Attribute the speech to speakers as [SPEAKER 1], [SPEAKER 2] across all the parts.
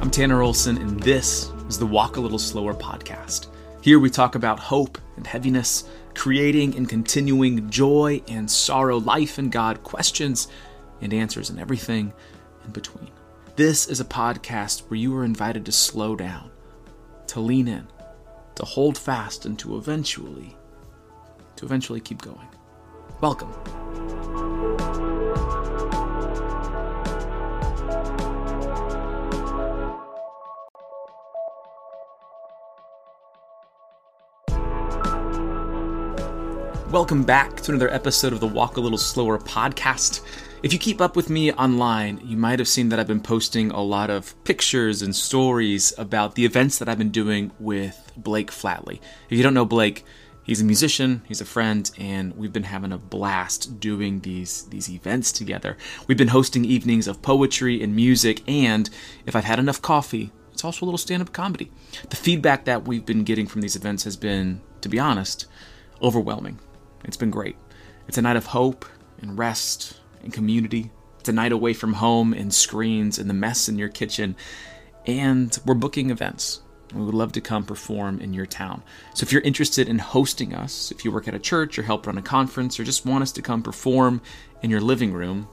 [SPEAKER 1] I'm Tanner Olson, and this is the Walk a Little Slower podcast. Here we talk about hope and heaviness, creating and continuing joy and sorrow, life and God, questions and answers, and everything in between. This is a podcast where you are invited to slow down, to lean in, to hold fast, and to eventually, to eventually keep going. Welcome. Welcome back to another episode of the Walk a Little Slower podcast. If you keep up with me online, you might have seen that I've been posting a lot of pictures and stories about the events that I've been doing with Blake Flatley. If you don't know Blake, he's a musician, he's a friend, and we've been having a blast doing these these events together. We've been hosting evenings of poetry and music, and if I've had enough coffee, it's also a little stand-up comedy. The feedback that we've been getting from these events has been, to be honest, overwhelming. It's been great. It's a night of hope and rest and community. It's a night away from home and screens and the mess in your kitchen. And we're booking events. We would love to come perform in your town. So if you're interested in hosting us, if you work at a church or help run a conference or just want us to come perform in your living room,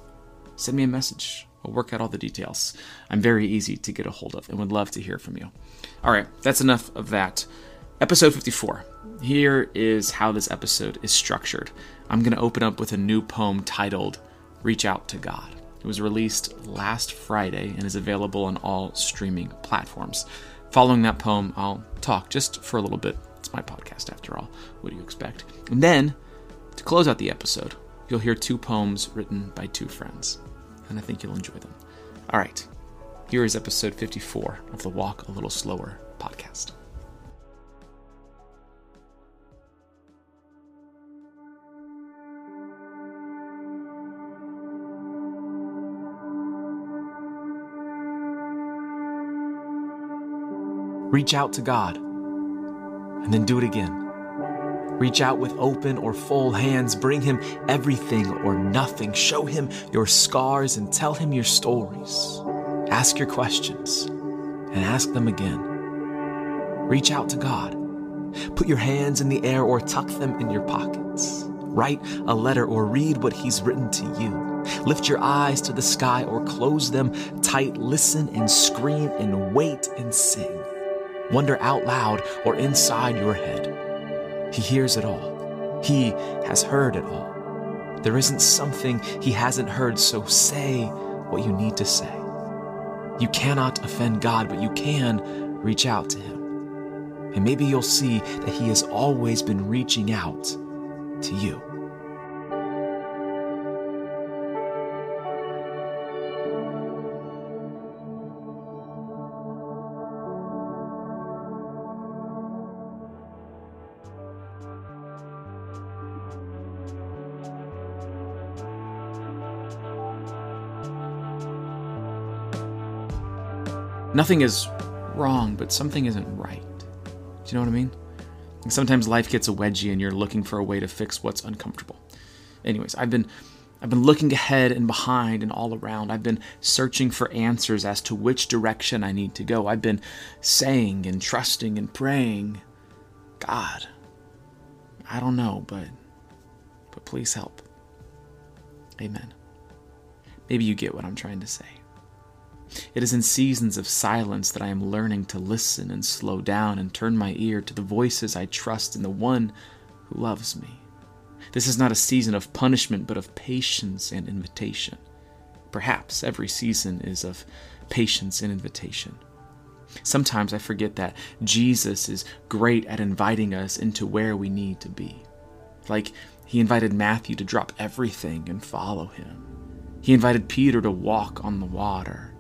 [SPEAKER 1] send me a message. We'll work out all the details. I'm very easy to get a hold of and would love to hear from you. All right, that's enough of that. Episode 54. Here is how this episode is structured. I'm going to open up with a new poem titled Reach Out to God. It was released last Friday and is available on all streaming platforms. Following that poem, I'll talk just for a little bit. It's my podcast after all. What do you expect? And then, to close out the episode, you'll hear two poems written by two friends. And I think you'll enjoy them. All right, here is episode 54 of the Walk a Little Slower podcast. Reach out to God and then do it again. Reach out with open or full hands. Bring Him everything or nothing. Show Him your scars and tell Him your stories. Ask your questions and ask them again. Reach out to God. Put your hands in the air or tuck them in your pockets. Write a letter or read what He's written to you. Lift your eyes to the sky or close them tight. Listen and scream and wait and sing. Wonder out loud or inside your head. He hears it all. He has heard it all. There isn't something he hasn't heard, so say what you need to say. You cannot offend God, but you can reach out to him. And maybe you'll see that he has always been reaching out to you. Nothing is wrong, but something isn't right. Do you know what I mean? Sometimes life gets a wedgie and you're looking for a way to fix what's uncomfortable. Anyways, I've been I've been looking ahead and behind and all around. I've been searching for answers as to which direction I need to go. I've been saying and trusting and praying, God, I don't know, but but please help. Amen. Maybe you get what I'm trying to say. It is in seasons of silence that I am learning to listen and slow down and turn my ear to the voices I trust in the one who loves me. This is not a season of punishment, but of patience and invitation. Perhaps every season is of patience and invitation. Sometimes I forget that Jesus is great at inviting us into where we need to be. Like he invited Matthew to drop everything and follow him. He invited Peter to walk on the water.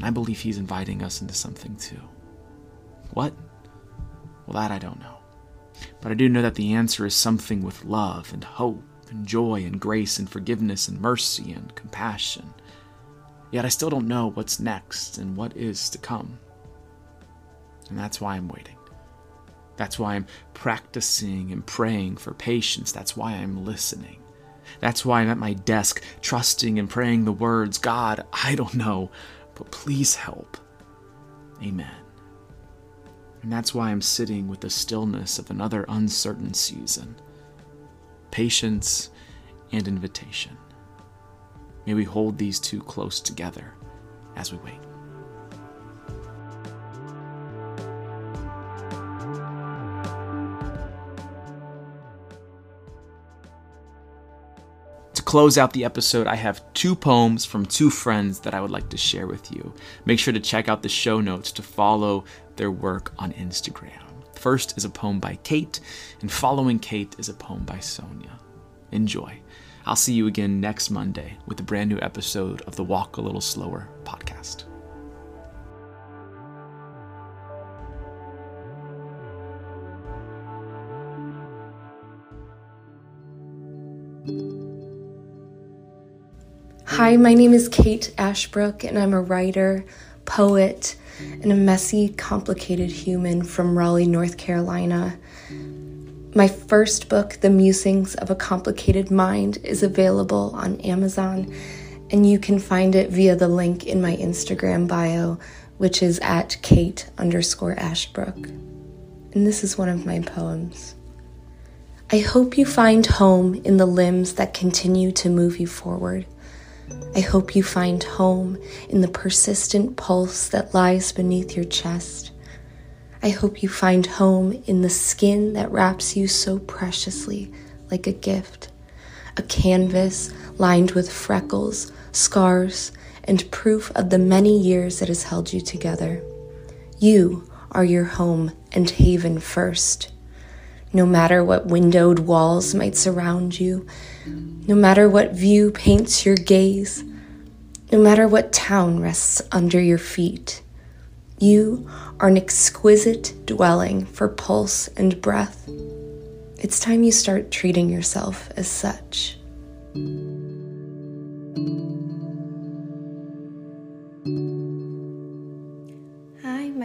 [SPEAKER 1] I believe he's inviting us into something too. What? Well, that I don't know. But I do know that the answer is something with love and hope and joy and grace and forgiveness and mercy and compassion. Yet I still don't know what's next and what is to come. And that's why I'm waiting. That's why I'm practicing and praying for patience. That's why I'm listening. That's why I'm at my desk, trusting and praying the words God, I don't know, but please help. Amen. And that's why I'm sitting with the stillness of another uncertain season patience and invitation. May we hold these two close together as we wait. Close out the episode, I have two poems from two friends that I would like to share with you. Make sure to check out the show notes to follow their work on Instagram. First is a poem by Kate, and following Kate is a poem by Sonya. Enjoy. I'll see you again next Monday with a brand new episode of the Walk a Little Slower podcast.
[SPEAKER 2] Hi, my name is Kate Ashbrook, and I'm a writer, poet, and a messy, complicated human from Raleigh, North Carolina. My first book, The Musings of a Complicated Mind, is available on Amazon, and you can find it via the link in my Instagram bio, which is at Kate underscore Ashbrook. And this is one of my poems. I hope you find home in the limbs that continue to move you forward. I hope you find home in the persistent pulse that lies beneath your chest. I hope you find home in the skin that wraps you so preciously like a gift, a canvas lined with freckles, scars, and proof of the many years that has held you together. You are your home and haven first. No matter what windowed walls might surround you, no matter what view paints your gaze, no matter what town rests under your feet, you are an exquisite dwelling for pulse and breath. It's time you start treating yourself as such.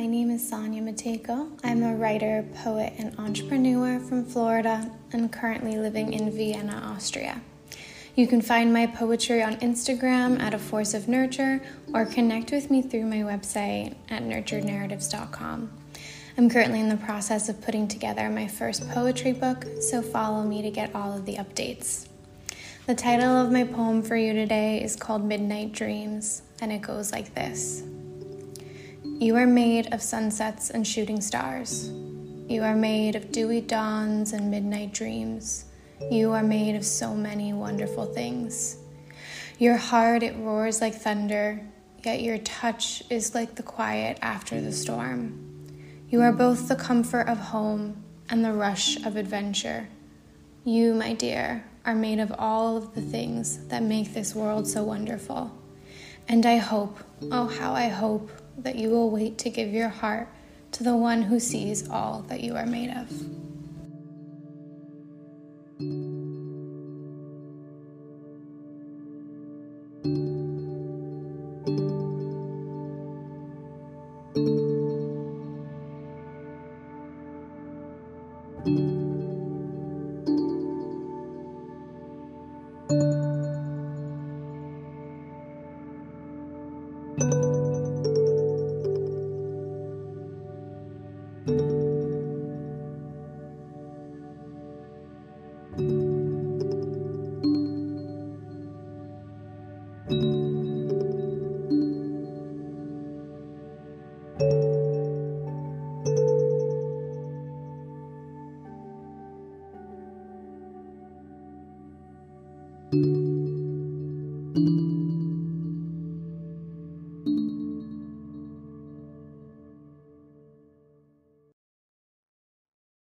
[SPEAKER 3] My name is Sonya Matejko. I'm a mm-hmm. writer, poet, and entrepreneur from Florida and currently living in Vienna, Austria. You can find my poetry on Instagram at A Force of Nurture or connect with me through my website at nurturenarratives.com. I'm currently in the process of putting together my first poetry book, so follow me to get all of the updates. The title of my poem for you today is called Midnight Dreams, and it goes like this You are made of sunsets and shooting stars. You are made of dewy dawns and midnight dreams. You are made of so many wonderful things. Your heart, it roars like thunder, yet your touch is like the quiet after the storm. You are both the comfort of home and the rush of adventure. You, my dear, are made of all of the things that make this world so wonderful. And I hope, oh, how I hope, that you will wait to give your heart to the one who sees all that you are made of.